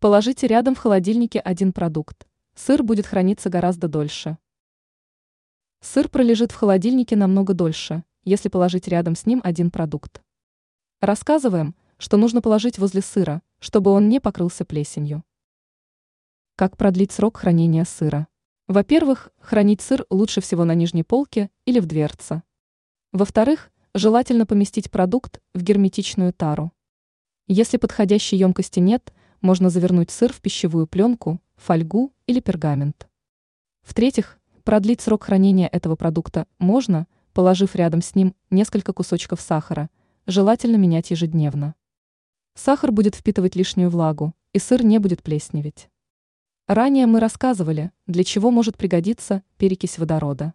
Положите рядом в холодильнике один продукт. Сыр будет храниться гораздо дольше. Сыр пролежит в холодильнике намного дольше, если положить рядом с ним один продукт. Рассказываем, что нужно положить возле сыра, чтобы он не покрылся плесенью. Как продлить срок хранения сыра? Во-первых, хранить сыр лучше всего на нижней полке или в дверце. Во-вторых, желательно поместить продукт в герметичную тару. Если подходящей емкости нет, можно завернуть сыр в пищевую пленку, фольгу или пергамент. В-третьих, продлить срок хранения этого продукта можно, положив рядом с ним несколько кусочков сахара, желательно менять ежедневно. Сахар будет впитывать лишнюю влагу, и сыр не будет плесневеть. Ранее мы рассказывали, для чего может пригодиться перекись водорода.